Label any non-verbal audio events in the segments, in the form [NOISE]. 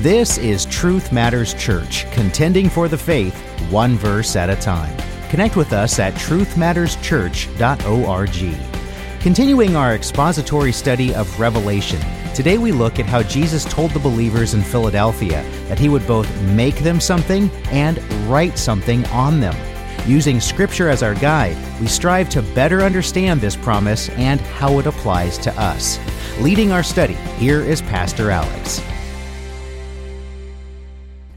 This is Truth Matters Church, contending for the faith, one verse at a time. Connect with us at truthmatterschurch.org. Continuing our expository study of Revelation, today we look at how Jesus told the believers in Philadelphia that he would both make them something and write something on them. Using Scripture as our guide, we strive to better understand this promise and how it applies to us. Leading our study, here is Pastor Alex.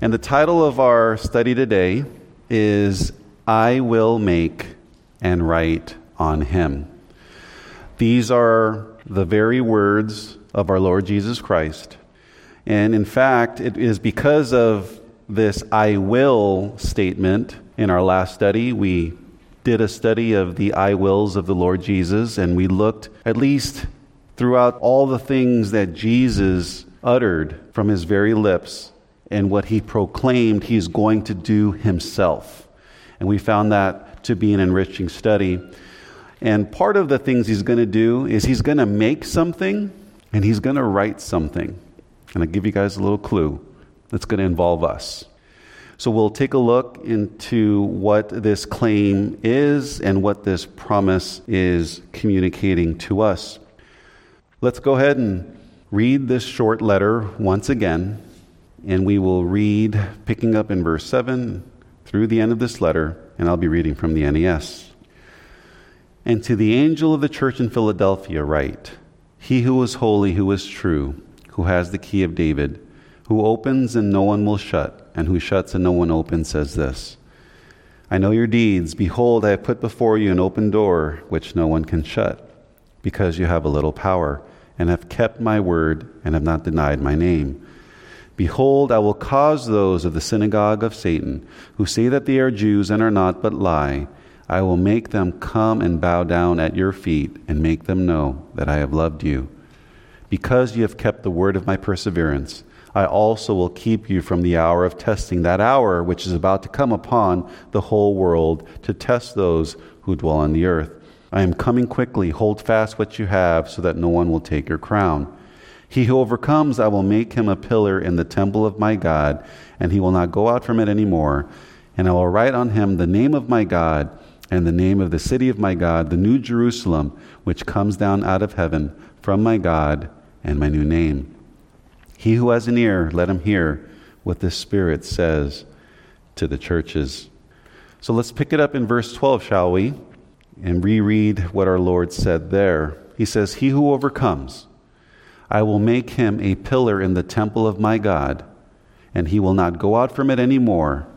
And the title of our study today is I Will Make and Write on Him. These are the very words of our Lord Jesus Christ. And in fact, it is because of this I will statement in our last study. We did a study of the I wills of the Lord Jesus, and we looked at least throughout all the things that Jesus uttered from his very lips and what he proclaimed he's going to do himself. And we found that to be an enriching study. And part of the things he's going to do is he's going to make something and he's going to write something. And I'll give you guys a little clue that's going to involve us. So we'll take a look into what this claim is and what this promise is communicating to us. Let's go ahead and read this short letter once again and we will read picking up in verse 7 through the end of this letter, and I'll be reading from the NAS. And to the angel of the church in Philadelphia, write He who is holy, who is true, who has the key of David, who opens and no one will shut, and who shuts and no one opens, says this I know your deeds. Behold, I have put before you an open door which no one can shut, because you have a little power, and have kept my word, and have not denied my name. Behold, I will cause those of the synagogue of Satan, who say that they are Jews and are not, but lie, I will make them come and bow down at your feet, and make them know that I have loved you. Because you have kept the word of my perseverance, I also will keep you from the hour of testing, that hour which is about to come upon the whole world to test those who dwell on the earth. I am coming quickly. Hold fast what you have, so that no one will take your crown. He who overcomes, I will make him a pillar in the temple of my God, and he will not go out from it any more. And I will write on him the name of my God and the name of the city of my God, the new Jerusalem, which comes down out of heaven from my God, and my new name. He who has an ear, let him hear what the Spirit says to the churches. So let's pick it up in verse 12, shall we? And reread what our Lord said there. He says, He who overcomes, I will make him a pillar in the temple of my God, and he will not go out from it any more.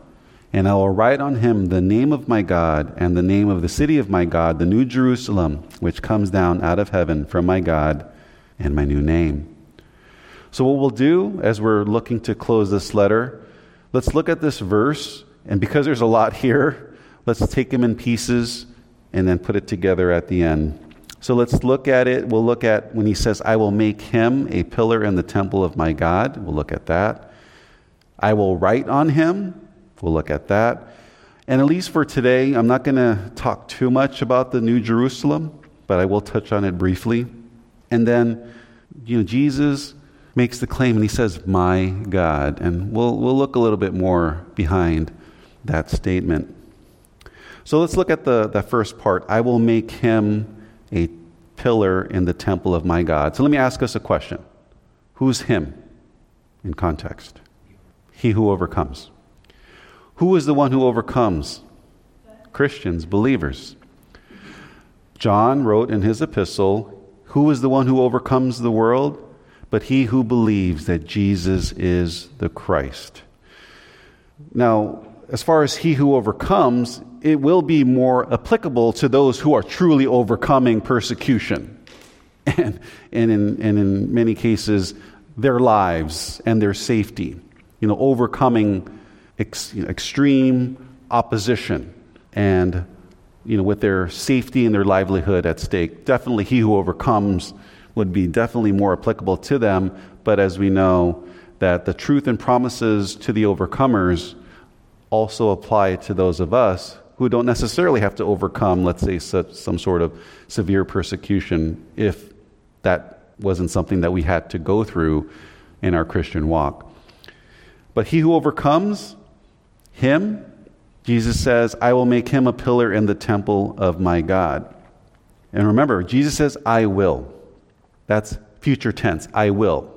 And I will write on him the name of my God and the name of the city of my God, the new Jerusalem, which comes down out of heaven from my God, and my new name. So, what we'll do as we're looking to close this letter, let's look at this verse. And because there's a lot here, let's take them in pieces and then put it together at the end. So let's look at it. We'll look at when he says, I will make him a pillar in the temple of my God. We'll look at that. I will write on him. We'll look at that. And at least for today, I'm not going to talk too much about the New Jerusalem, but I will touch on it briefly. And then, you know, Jesus makes the claim and he says, My God. And we'll, we'll look a little bit more behind that statement. So let's look at the, the first part. I will make him a pillar in the temple of my God. So let me ask us a question Who's him in context? He who overcomes. Who is the one who overcomes? Christians, believers. John wrote in his epistle, Who is the one who overcomes the world? But he who believes that Jesus is the Christ. Now, as far as he who overcomes, it will be more applicable to those who are truly overcoming persecution. [LAUGHS] And, and, in, and in many cases, their lives and their safety. You know, overcoming ex, you know, extreme opposition and, you know, with their safety and their livelihood at stake. Definitely, he who overcomes would be definitely more applicable to them. But as we know, that the truth and promises to the overcomers also apply to those of us who don't necessarily have to overcome, let's say, some sort of severe persecution if that wasn't something that we had to go through in our Christian walk. But he who overcomes him, Jesus says, I will make him a pillar in the temple of my God. And remember, Jesus says, I will. That's future tense, I will.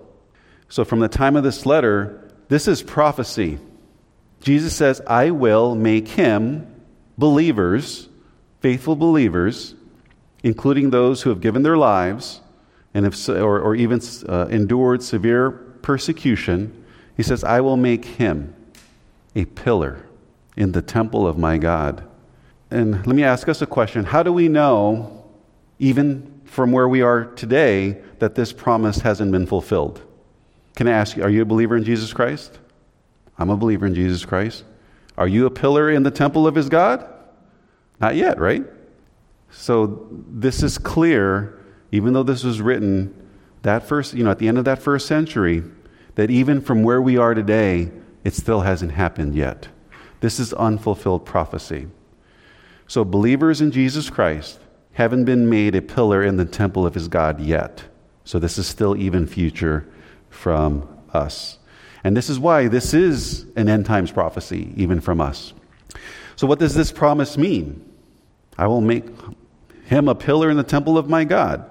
So from the time of this letter, this is prophecy. Jesus says, I will make him believers, faithful believers, including those who have given their lives and have, or, or even uh, endured severe persecution. He says, I will make him a pillar in the temple of my God. And let me ask us a question How do we know, even from where we are today, that this promise hasn't been fulfilled? Can I ask you, are you a believer in Jesus Christ? I'm a believer in Jesus Christ. Are you a pillar in the temple of his God? Not yet, right? So this is clear, even though this was written that first, you know, at the end of that first century, that even from where we are today, it still hasn't happened yet. This is unfulfilled prophecy. So believers in Jesus Christ haven't been made a pillar in the temple of his God yet. So this is still even future from us. And this is why this is an end times prophecy, even from us. So, what does this promise mean? I will make him a pillar in the temple of my God.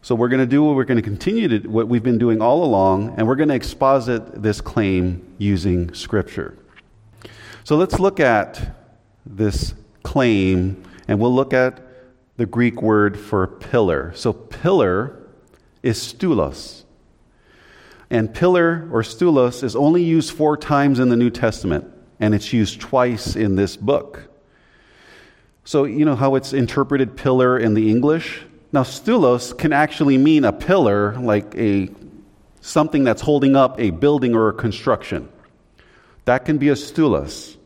So, we're going to do what we're going to continue to what we've been doing all along, and we're going to exposit this claim using Scripture. So, let's look at this claim, and we'll look at the Greek word for pillar. So, pillar is stulos. And pillar or stulos is only used four times in the New Testament, and it's used twice in this book. So, you know how it's interpreted pillar in the English? Now, stulos can actually mean a pillar, like a something that's holding up a building or a construction. That can be a stulos.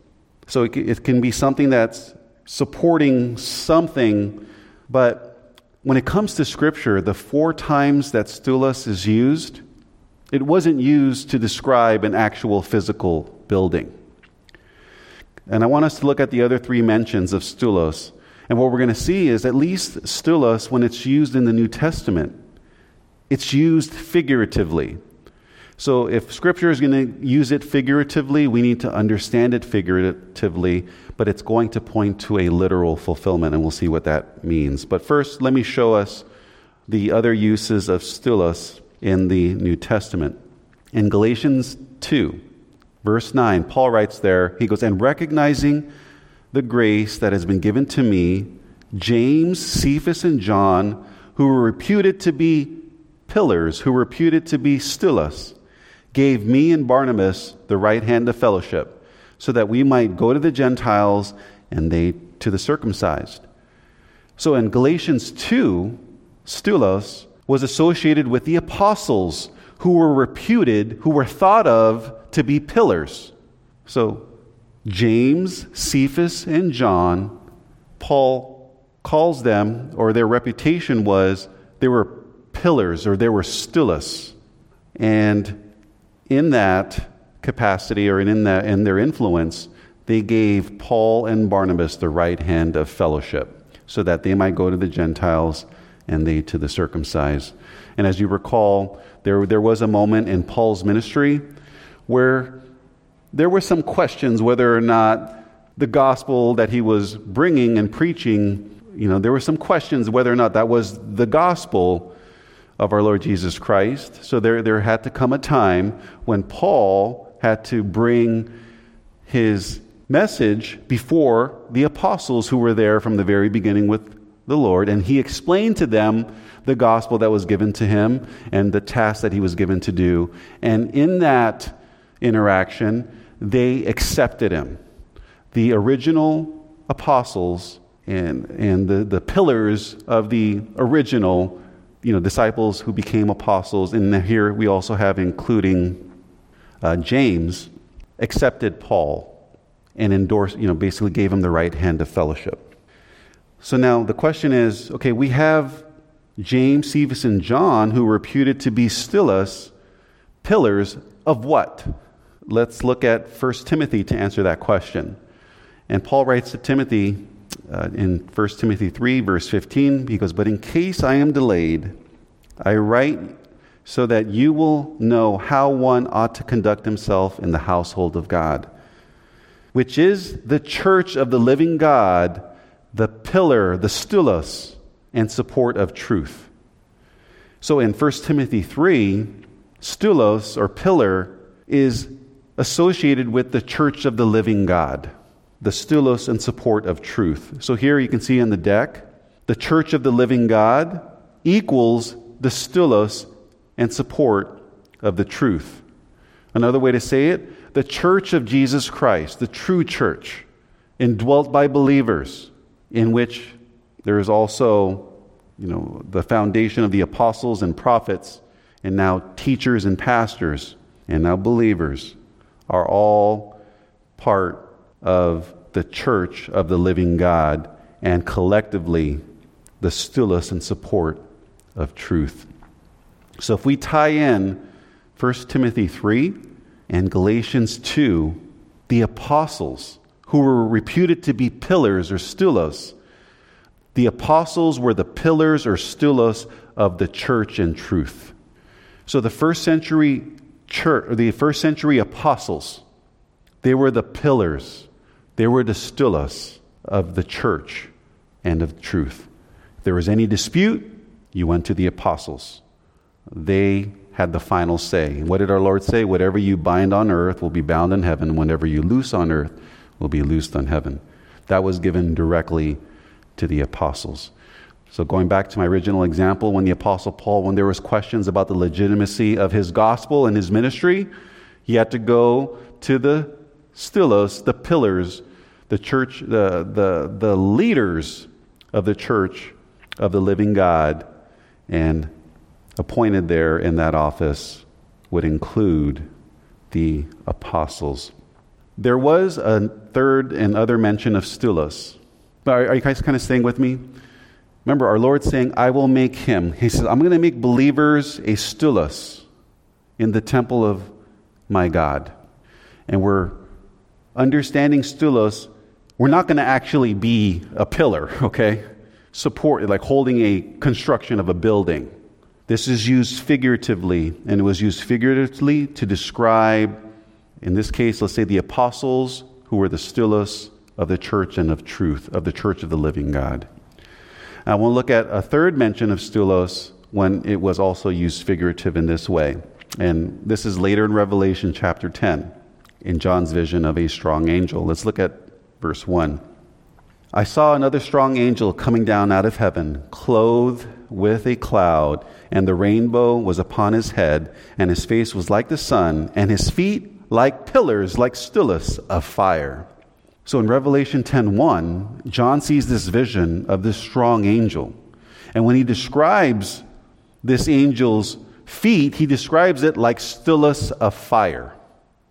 So it, can be something that's supporting something, but when it comes to Scripture, the four times that stulos is used, it wasn't used to describe an actual physical building. And I want us to look at the other three mentions of stulos. And what we're going to see is at least stulos, when it's used in the New Testament, it's used figuratively. So if Scripture is going to use it figuratively, we need to understand it figuratively, but it's going to point to a literal fulfillment, and we'll see what that means. But first, let me show us the other uses of stulos in the New Testament. In Galatians 2, verse 9, Paul writes there, he goes, And recognizing the grace that has been given to me, James, Cephas, and John, who were reputed to be pillars, who were reputed to be stulos, gave me and Barnabas the right hand of fellowship, so that we might go to the Gentiles and they to the circumcised. So in Galatians 2, stulos was associated with the apostles who were reputed, who were thought of to be pillars. So, James, Cephas, and John, Paul calls them, or their reputation was, they were pillars or they were stulos. And in that capacity or in, that, in their influence, they gave Paul and Barnabas the right hand of fellowship so that they might go to the Gentiles and they to the circumcised. And as you recall, there, there was a moment in Paul's ministry where there were some questions whether or not the gospel that he was bringing and preaching, you know, there were some questions whether or not that was the gospel of our Lord Jesus Christ. So there, there had to come a time when Paul had to bring his message before the apostles who were there from the very beginning with the Lord, and he explained to them the gospel that was given to him and the task that he was given to do. And in that interaction, they accepted him. The original apostles and, and the, the pillars of the original you know, disciples who became apostles, and here we also have including uh, James, accepted Paul and endorsed, you know, basically gave him the right hand of fellowship. So now the question is okay, we have James, Cephas, and John who were reputed to be stulos, pillars of what? Let's look at 1 Timothy to answer that question. And Paul writes to Timothy uh, in 1 Timothy 3, verse 15, he goes, But in case I am delayed, I write so that you will know how one ought to conduct himself in the household of God, which is the church of the living God, the pillar, the stulos, and support of truth. So in 1 Timothy 3, stulos or pillar is associated with the church of the living God, the stulos and support of truth. So here you can see on the deck, the church of the living God equals the stulos and support of the truth. Another way to say it, the church of Jesus Christ, the true church, indwelt by believers, in which there is also you know, the foundation of the apostles and prophets, and now teachers and pastors, and now believers, are all part of the church of the living God and collectively the stulos and support of truth. So if we tie in 1 Timothy 3 and Galatians 2, the apostles who were reputed to be pillars or stulos the apostles were the pillars or stulos of the church and truth. So the first century church, or the first century apostles, they were the pillars, they were the stulos of the church and of truth. If there was any dispute, you went to the apostles. They had the final say. What did our Lord say? Whatever you bind on earth will be bound in heaven. Whatever you loose on earth will be loosed on heaven. That was given directly to the apostles. So going back to my original example, when the apostle Paul, when there was questions about the legitimacy of his gospel and his ministry, he had to go to the stulos, the pillars, the church, the, the, the leaders of the church of the living God, and appointed there in that office would include the apostles. There was a third and other mention of stulos. But are, you guys kind of staying with me? Remember, our Lord saying, I will make him. He says, I'm going to make believers a stulos in the temple of my God. And we're understanding stulos, we're not going to actually be a pillar, [LAUGHS] okay? Support, like holding a construction of a building. This is used figuratively, and it was used figuratively to describe, in this case, let's say the apostles who were the stulos of the church and of truth, of the church of the living God. I want to look at a third mention of stulos when it was also used figurative in this way. And this is later in Revelation chapter 10, in John's vision of a strong angel. Let's look at verse 1. I saw another strong angel coming down out of heaven, clothed with a cloud, and the rainbow was upon his head, and his face was like the sun, and his feet like pillars, like stulos of fire. So in Revelation 10:1, John sees this vision of this strong angel. And when he describes this angel's feet, he describes it like stulos of fire.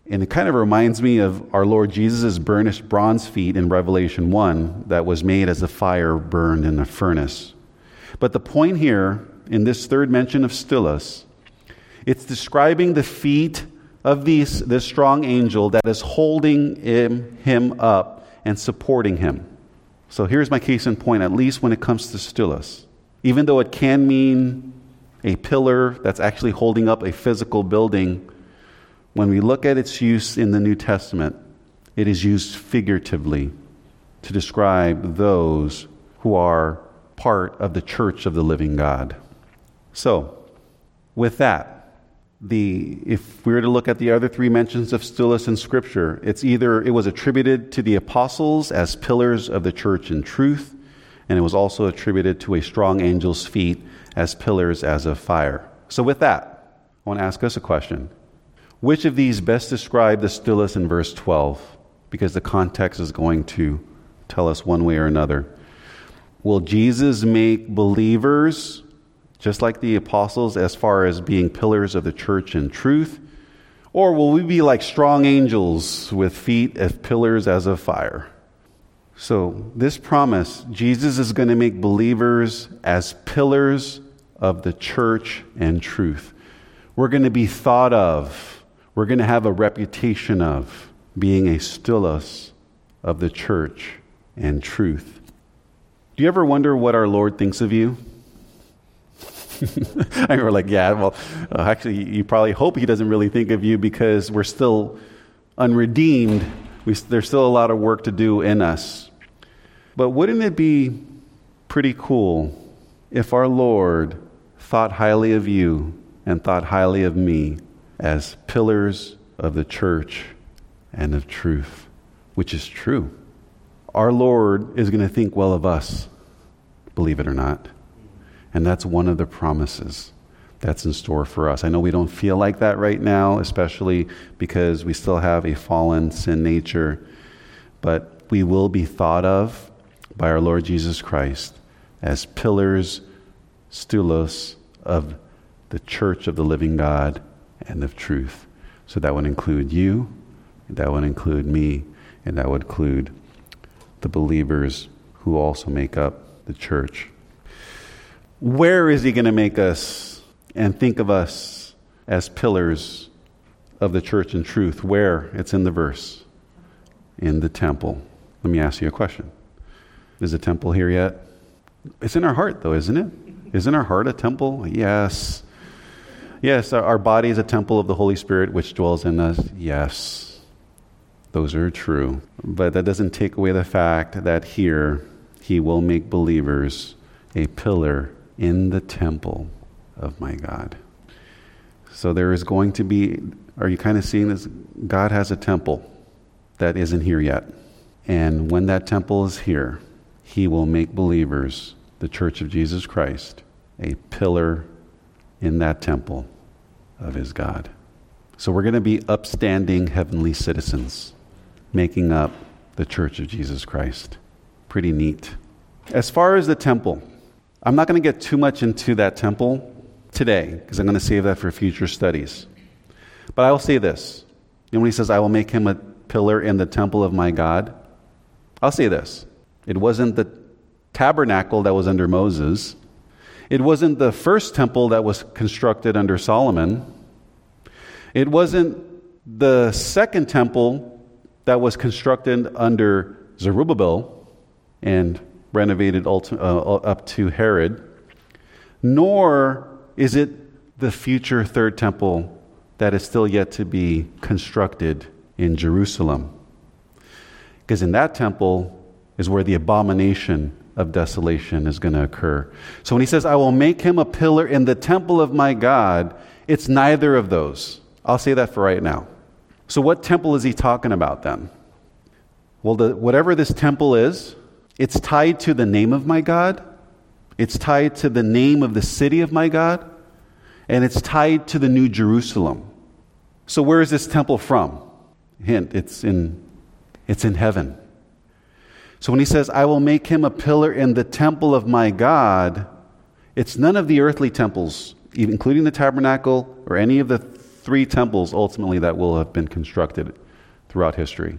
And it kind of reminds me of our Lord Jesus' burnished bronze feet in Revelation 1 that was made as a fire burned in a furnace. But the point here in this third mention of stulos, it's describing the feet of these, this strong angel that is holding him, him up and supporting him. So here's my case in point, at least when it comes to stulos. Even though it can mean a pillar that's actually holding up a physical building, when we look at its use in the New Testament, it is used figuratively to describe those who are part of the church of the living God. So, with that, the if we were to look at the other three mentions of stulos in scripture it's either it was attributed to the apostles as pillars of the church in truth and it was also attributed to a strong angel's feet as pillars as of fire. So with that i want to ask us a question. Which of these best describe the stulos in verse 12 because the context is going to tell us one way or another. Will jesus make believers just like the apostles, as far as being pillars of the church in truth? Or will we be like strong angels with feet as pillars as of fire? So, this promise, Jesus is going to make believers as pillars of the church and truth. We're going to be thought of, we're going to have a reputation of being a stulos of the church and truth. Do you ever wonder what our Lord thinks of you? [LAUGHS] and we're like, yeah, well, uh, actually, you probably hope he doesn't really think of you because we're still unredeemed. We, there's still a lot of work to do in us. But wouldn't it be pretty cool if our Lord thought highly of you and thought highly of me as pillars of the church and of truth, which is true? Our Lord is going to think well of us, believe it or not. And that's one of the promises that's in store for us. I know we don't feel like that right now, especially because we still have a fallen sin nature, but we will be thought of by our Lord Jesus Christ as pillars, stulos of the church of the living God and of truth. So that would include you, that would include me, and that would include the believers who also make up the church. Where is he going to make us and think of us as pillars of the church and truth? Where? It's in the verse. In the temple. Let me ask you a question. Is the temple here yet? It's in our heart, though, isn't it? Isn't our heart a temple? Yes. Yes, our body is a temple of the Holy Spirit which dwells in us. Yes. Those are true. But that doesn't take away the fact that here he will make believers a pillar in the temple of my God. So there is going to be, are you kind of seeing this? God has a temple that isn't here yet. And when that temple is here, he will make believers, the church of Jesus Christ, a pillar in that temple of his God. So we're going to be upstanding heavenly citizens, making up the church of Jesus Christ. Pretty neat. As far as the temple, I'm not going to get too much into that temple today because I'm going to save that for future studies. But I will say this. And when he says, I will make him a pillar in the temple of my God, I'll say this. It wasn't the tabernacle that was under Moses, it wasn't the first temple that was constructed under Solomon, it wasn't the second temple that was constructed under Zerubbabel and renovated uh, up to Herod, nor is it the future third temple that is still yet to be constructed in Jerusalem. Because in that temple is where the abomination of desolation is going to occur. So when he says, I will make him a pillar in the temple of my God, it's neither of those. I'll say that for right now. So, what temple is he talking about then? Well, the, whatever this temple is, it's tied to the name of my God, it's tied to the name of the city of my God, and it's tied to the New Jerusalem. So, where is this temple from? Hint, it's in, it's in heaven. So, when he says, I will make him a pillar in the temple of my God, it's none of the earthly temples, including the tabernacle or any of the three temples ultimately that will have been constructed throughout history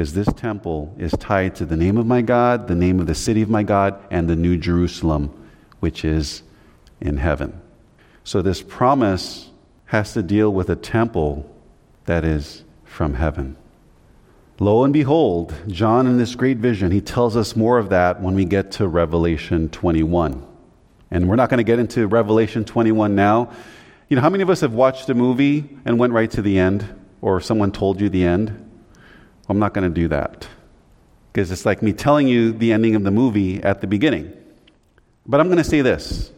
because this temple is tied to the name of my God, the name of the city of my God, and the New Jerusalem, which is in heaven. So this promise has to deal with a temple that is from heaven. Lo and behold, John, in this great vision, he tells us more of that when we get to Revelation 21. And we're not going to get into Revelation 21 now. You know, how many of us have watched a movie and went right to the end, or someone told you the end? I'm not going to do that because it's like me telling you the ending of the movie at the beginning. But I'm going to say this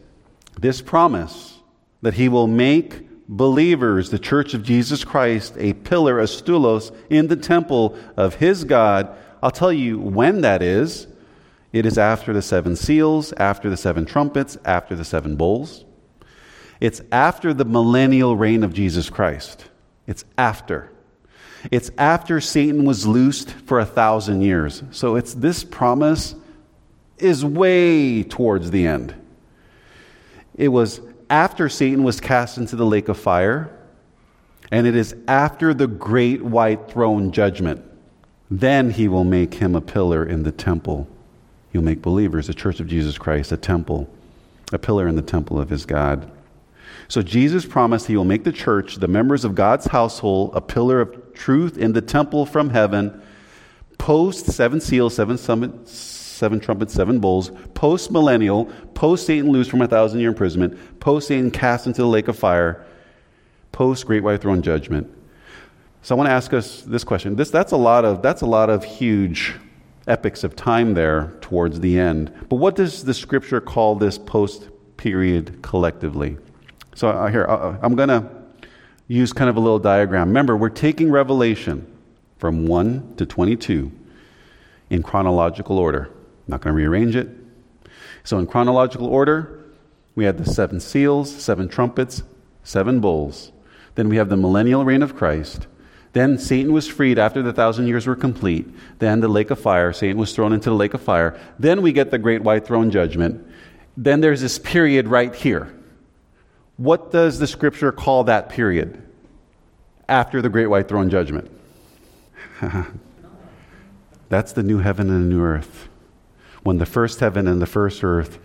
this promise that he will make believers, the church of Jesus Christ, a pillar, a stulos in the temple of his God. I'll tell you when that is. It is after the seven seals, after the seven trumpets, after the seven bowls. It's after the millennial reign of Jesus Christ. It's after. It's after Satan was loosed for a thousand years. So it's this promise is way towards the end. It was after Satan was cast into the lake of fire, and it is after the great white throne judgment. Then he will make him a pillar in the temple. He'll make believers, the church of Jesus Christ, a temple, a pillar in the temple of his God. So Jesus promised he will make the church, the members of God's household, a pillar of truth in the temple from heaven, post seven seals, seven summit, seven trumpets, seven bowls, post millennial, post Satan loose from a thousand year imprisonment, post Satan cast into the lake of fire, post great white throne judgment. So I want to ask us this question. This, that's, a lot of, that's a lot of huge epics of time there towards the end. But what does the scripture call this post period collectively? So uh, here, uh, I'm going to use kind of a little diagram. Remember, we're taking Revelation from 1 to 22 in chronological order. I'm not going to rearrange it. So, in chronological order, we had the seven seals, seven trumpets, seven bowls. Then we have the millennial reign of Christ. Then Satan was freed after the thousand years were complete. Then the lake of fire, Satan was thrown into the lake of fire. Then we get the great white throne judgment. Then there's this period right here. What does the scripture call that period after the great white throne judgment? [LAUGHS] That's the new heaven and the new earth. When the first heaven and the first earth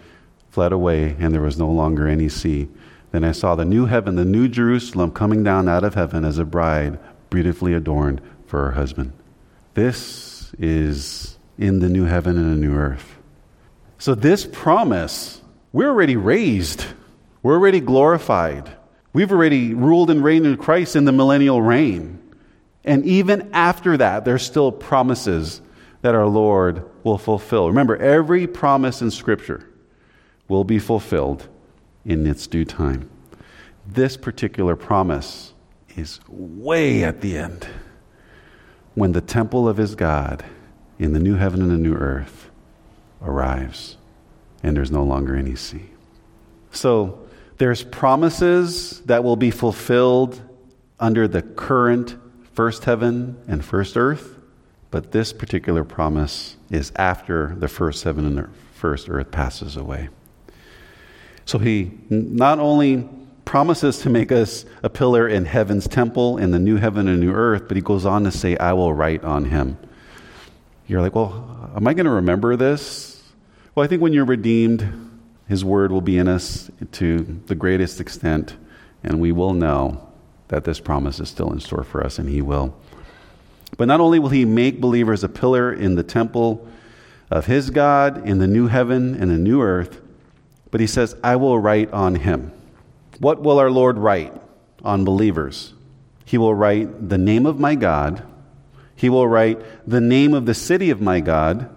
fled away and there was no longer any sea. Then I saw the new heaven, the new Jerusalem coming down out of heaven as a bride, beautifully adorned for her husband. This is in the new heaven and the new earth. So, this promise, we're already raised, we're already glorified. We've already ruled and reigned in Christ in the millennial reign. And even after that, there's still promises that our Lord will fulfill. Remember, every promise in Scripture will be fulfilled in its due time. This particular promise is way at the end when the temple of his God in the new heaven and the new earth arrives and there's no longer any sea. So there's promises that will be fulfilled under the current first heaven and first earth but this particular promise is after the first heaven and first earth passes away. So he not only promises to make us a pillar in heaven's temple in the new heaven and new earth, but he goes on to say, I will write on him. You're like, well, am I going to remember this? Well, I think when you're redeemed, his word will be in us to the greatest extent, and we will know that this promise is still in store for us, and he will. But not only will he make believers a pillar in the temple of his God, in the new heaven and the new earth, but he says, I will write on him. What will our Lord write on believers? He will write the name of my God. He will write the name of the city of my God.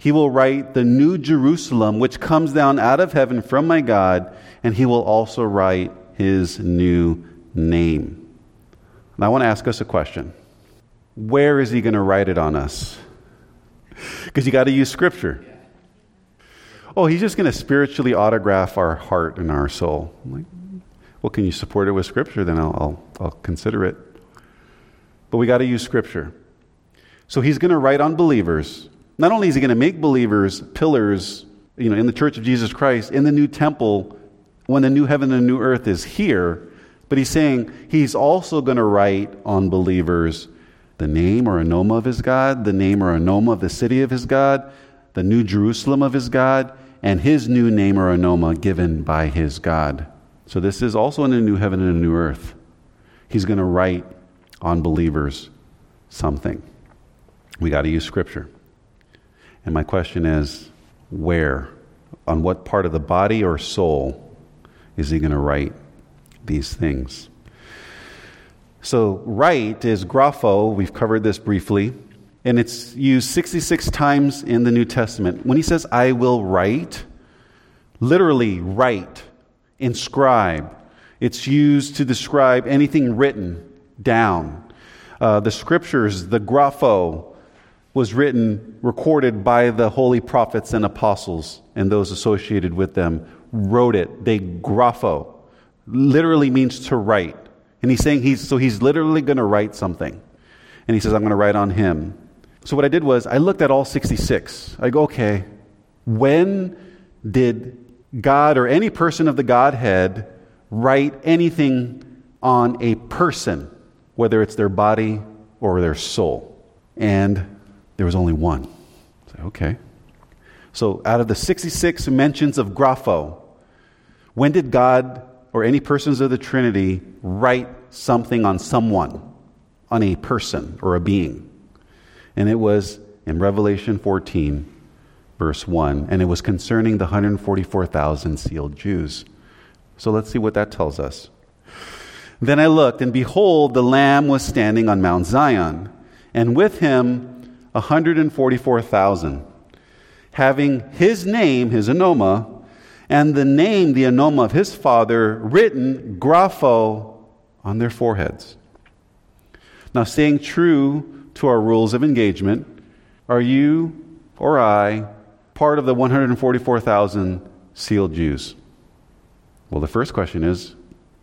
He will write the new Jerusalem, which comes down out of heaven from my God, and he will also write his new name. Now, I want to ask us a question where is he going to write it on us? Because you got to use scripture. Oh, he's just going to spiritually autograph our heart and our soul. I'm like, well, can you support it with scripture? Then I'll, I'll, I'll consider it. But we got to use scripture. So he's going to write on believers. Not only is he going to make believers pillars, you know, in the church of Jesus Christ, in the new temple, when the new heaven and the new earth is here, but he's saying he's also going to write on believers the name or onoma of his God, the name or onoma of the city of his God, the new Jerusalem of his God, and his new name or onoma given by his God. So this is also in a new heaven and a new earth. He's going to write on believers something. We got to use scripture. And my question is where? On what part of the body or soul is he going to write these things? So, write is grapho. We've covered this briefly. And it's used 66 times in the New Testament. When he says, I will write, literally write, inscribe. It's used to describe anything written down. Uh, the scriptures, the grapho, was written, recorded by the holy prophets and apostles and those associated with them, wrote it. They grapho literally means to write. And he's saying he's, so he's literally going to write something. And he says, I'm going to write on him. So what I did was I looked at all 66. I go, okay, when did God or any person of the Godhead write anything on a person, whether it's their body or their soul? And there was only one. So, okay. So out of the 66 mentions of grapho, when did God or any persons of the Trinity write something on someone, on a person or a being. And it was in Revelation 14 verse 1, and it was concerning the 144,000 sealed Jews. So let's see what that tells us. Then I looked, and behold, the Lamb was standing on Mount Zion, and with him 144,000, having his name, his onoma, and the name, the onoma of his father, written, grapho, on their foreheads. Now, staying true to our rules of engagement, are you or I part of the 144,000 sealed Jews? Well, the first question is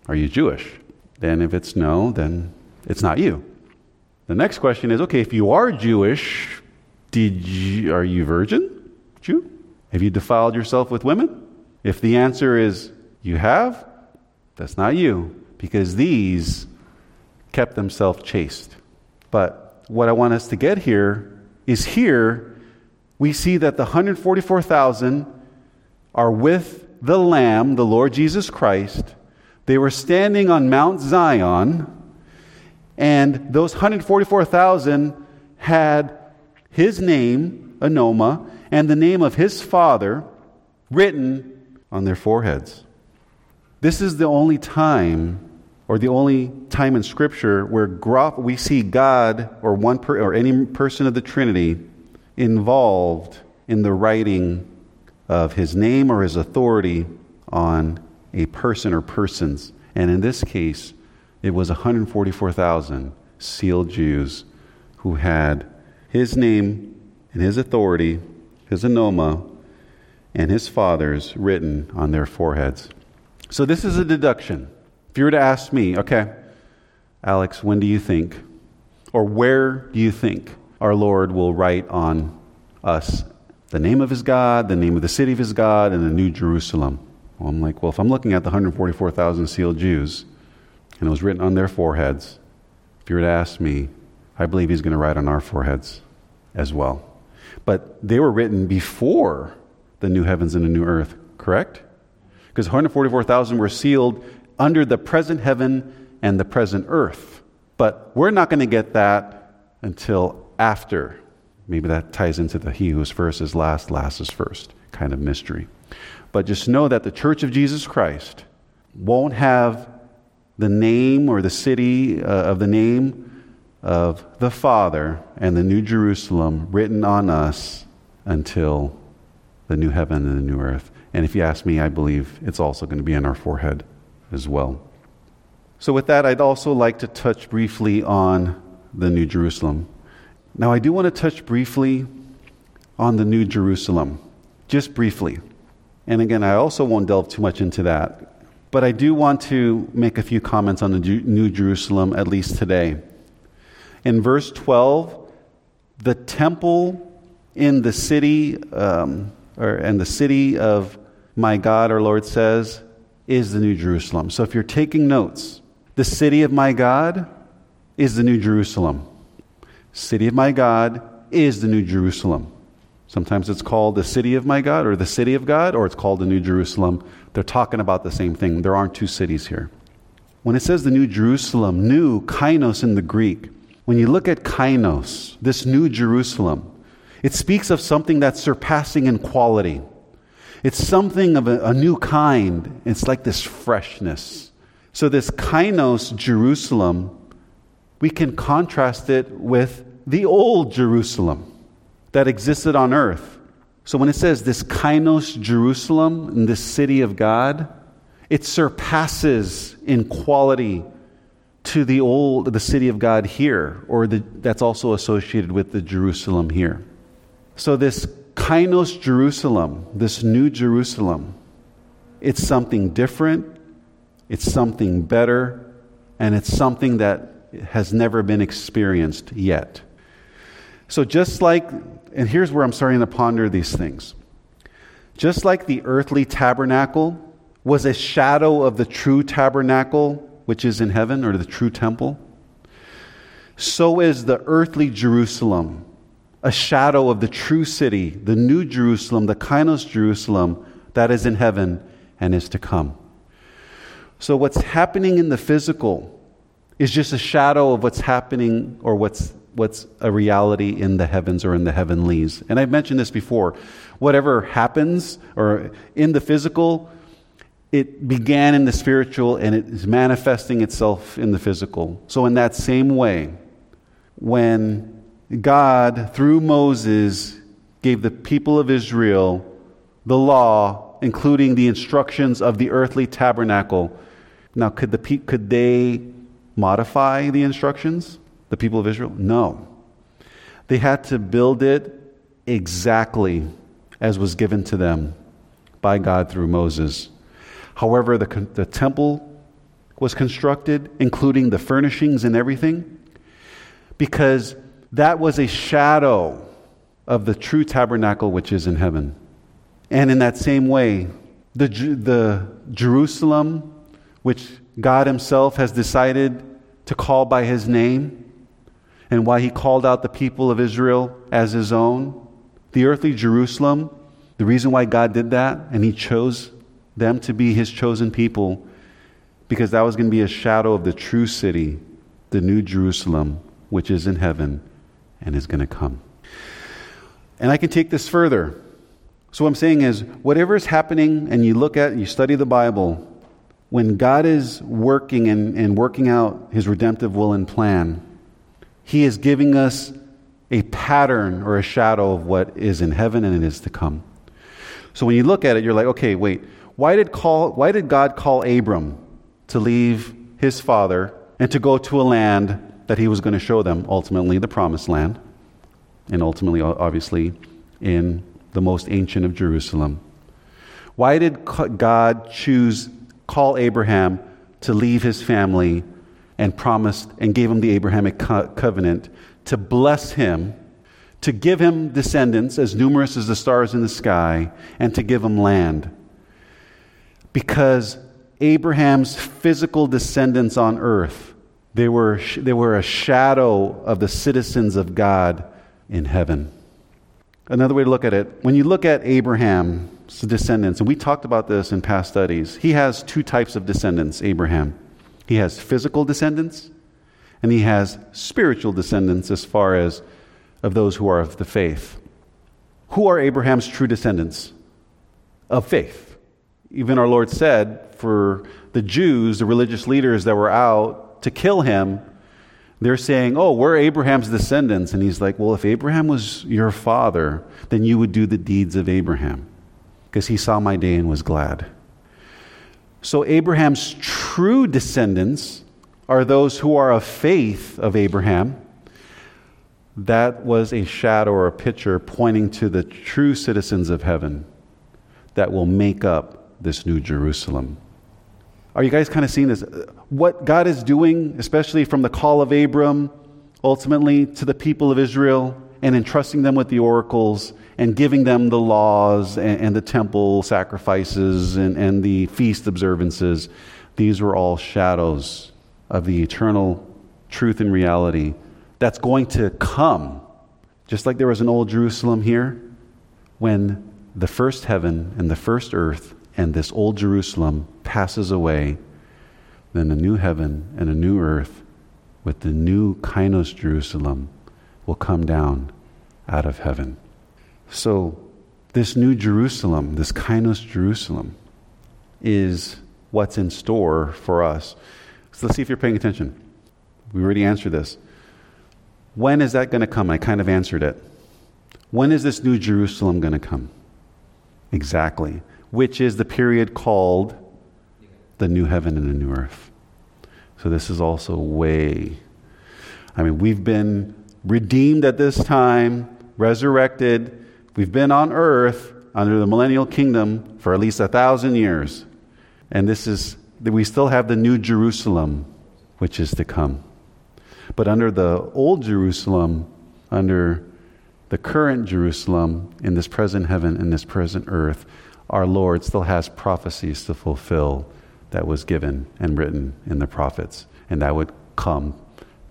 Are you Jewish? Then, if it's no, then it's not you. The next question is okay, if you are Jewish, did you, are you virgin? Jew? Have you defiled yourself with women? If the answer is you have, that's not you, because these kept themselves chaste. But what I want us to get here is here we see that the 144,000 are with the Lamb, the Lord Jesus Christ. They were standing on Mount Zion, and those 144,000 had his name, onoma, and the name of his father written on their foreheads. This is the only time, or the only time in Scripture, where we see God or one per, or any person of the Trinity involved in the writing of his name or his authority on a person or persons. And in this case, it was 144,000 sealed Jews who had his name and his authority, his onoma, and his father's written on their foreheads. So this is a deduction. If you were to ask me, okay, Alex, when do you think, or where do you think our Lord will write on us the name of his God, the name of the city of his God, and the New Jerusalem. Well, I'm like, well, if I'm looking at the 144,000 sealed Jews, and it was written on their foreheads, if you were to ask me, I believe he's going to write on our foreheads as well. But they were written before the new heavens and the new earth, correct? Because 144,000 were sealed under the present heaven and the present earth. But we're not going to get that until after Maybe that ties into the he who is first is last, last is first kind of mystery. But just know that the church of Jesus Christ won't have the name or the city uh, of the name of the Father and the New Jerusalem written on us until the new heaven and the new earth. And if you ask me, I believe it's also going to be on our forehead as well. So, with that, I'd also like to touch briefly on the New Jerusalem. Now, I do want to touch briefly on the New Jerusalem, just briefly. And again, I also won't delve too much into that. But I do want to make a few comments on the New Jerusalem, at least today. In verse 12, the temple in the city, um, or in the city of my God, our Lord says, is the New Jerusalem. So if you're taking notes, the city of my God is the New Jerusalem city of my God is the New Jerusalem. Sometimes it's called the city of my God or the city of God, or it's called the New Jerusalem. They're talking about the same thing. There aren't two cities here. When it says the New Jerusalem, new, kainos in the Greek, when you look at kainos, this New Jerusalem, it speaks of something that's surpassing in quality. It's something of a, a new kind. It's like this freshness. So, this kainos Jerusalem we can contrast it with the old Jerusalem that existed on earth. So when it says this kainos Jerusalem in this city of God, it surpasses in quality to the old the city of God here, or the, that's also associated with the Jerusalem here. So this kainos Jerusalem, this new Jerusalem, it's something different, it's something better, and it's something that has never been experienced yet. So, just like, and here's where I'm starting to ponder these things. Just like the earthly tabernacle was a shadow of the true tabernacle, which is in heaven, or the true temple, so is the earthly Jerusalem a shadow of the true city, the new Jerusalem, the kainos Jerusalem that is in heaven and is to come. So, what's happening in the physical is just a shadow of what's happening or what's what's a reality in the heavens or in the heavenlies. And I've mentioned this before. Whatever happens or in the physical, it began in the spiritual and it is manifesting itself in the physical. So, in that same way, when God, through Moses, gave the people of Israel the law, including the instructions of the earthly tabernacle, now could, the, could they modify the instructions? The people of Israel? No. They had to build it exactly as was given to them by God through Moses. However, the, the temple was constructed, including the furnishings and everything, because that was a shadow of the true tabernacle which is in heaven. And in that same way, the, the Jerusalem, which God Himself has decided to call by His name, and why he called out the people of Israel as his own. The earthly Jerusalem, the reason why God did that and he chose them to be his chosen people, because that was going to be a shadow of the true city, the new Jerusalem, which is in heaven and is going to come. And I can take this further. So, what I'm saying is, whatever is happening, and you look at, you study the Bible, when God is working and, and working out his redemptive will and plan, he is giving us a pattern or a shadow of what is in heaven and it is to come. So when you look at it, you're like, okay, wait, why did, call, why did God call Abram to leave his father and to go to a land that he was going to show them, ultimately the promised land, and ultimately, obviously, in the most ancient of Jerusalem? Why did God choose, call Abraham to leave his family and promised and gave him the Abrahamic co- covenant to bless him, to give him descendants as numerous as the stars in the sky, and to give him land. Because Abraham's physical descendants on earth, they were, they were a shadow of the citizens of God in heaven. Another way to look at it, when you look at Abraham's descendants, and we talked about this in past studies, he has two types of descendants, Abraham. He has physical descendants, and he has spiritual descendants as far as of those who are of the faith. Who are Abraham's true descendants? Of faith. Even our Lord said for the Jews, the religious leaders that were out to kill him, they're saying, Oh, we're Abraham's descendants. And he's like, Well, if Abraham was your father, then you would do the deeds of Abraham, because he saw my day and was glad. So, Abraham's true descendants are those who are of faith of Abraham. That was a shadow or a picture pointing to the true citizens of heaven that will make up this new Jerusalem. Are you guys kind of seeing this? What God is doing, especially from the call of Abram, ultimately to the people of Israel, and entrusting them with the oracles and giving them the laws and, and the temple sacrifices and, and the feast observances. These were all shadows of the eternal truth and reality that's going to come. Just like there was an old Jerusalem here, when the first heaven and the first earth and this old Jerusalem passes away, then a new heaven and a new earth with the new Kainos Jerusalem will come down out of heaven. So, this new Jerusalem, this Kainos Jerusalem, is what's in store for us. So, let's see if you're paying attention. We already answered this. When is that going to come? I kind of answered it. When is this new Jerusalem going to come? Exactly. Which is the period called the new heaven and the new earth. So, this is also way. I mean, we've been redeemed at this time, resurrected We've been on earth under the millennial kingdom for at least a thousand years. And this is, that we still have the new Jerusalem, which is to come. But under the old Jerusalem, under the current Jerusalem, in this present heaven, in this present earth, our Lord still has prophecies to fulfill that was given and written in the prophets. And that would come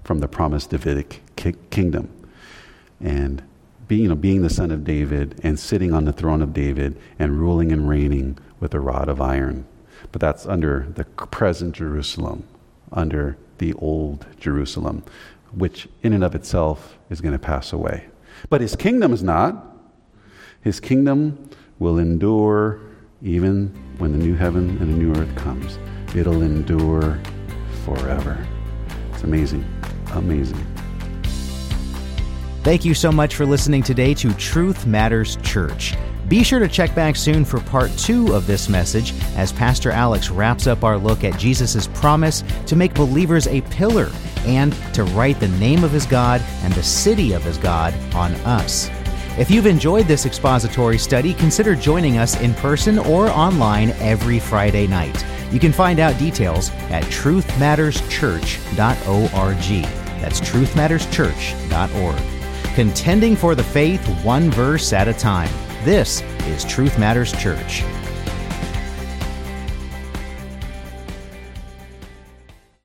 from the promised Davidic kingdom. And being, you know, being the son of David and sitting on the throne of David and ruling and reigning with a rod of iron. But that's under the present Jerusalem, under the old Jerusalem, which in and of itself is going to pass away. But his kingdom is not. His kingdom will endure even when the new heaven and the new earth comes. It'll endure forever. It's amazing. Amazing. Thank you so much for listening today to Truth Matters Church. Be sure to check back soon for part two of this message as Pastor Alex wraps up our look at Jesus' promise to make believers a pillar and to write the name of his God and the city of his God on us. If you've enjoyed this expository study, consider joining us in person or online every Friday night. You can find out details at truthmatterschurch.org. That's truthmatterschurch.org. Contending for the faith one verse at a time. This is Truth Matters Church.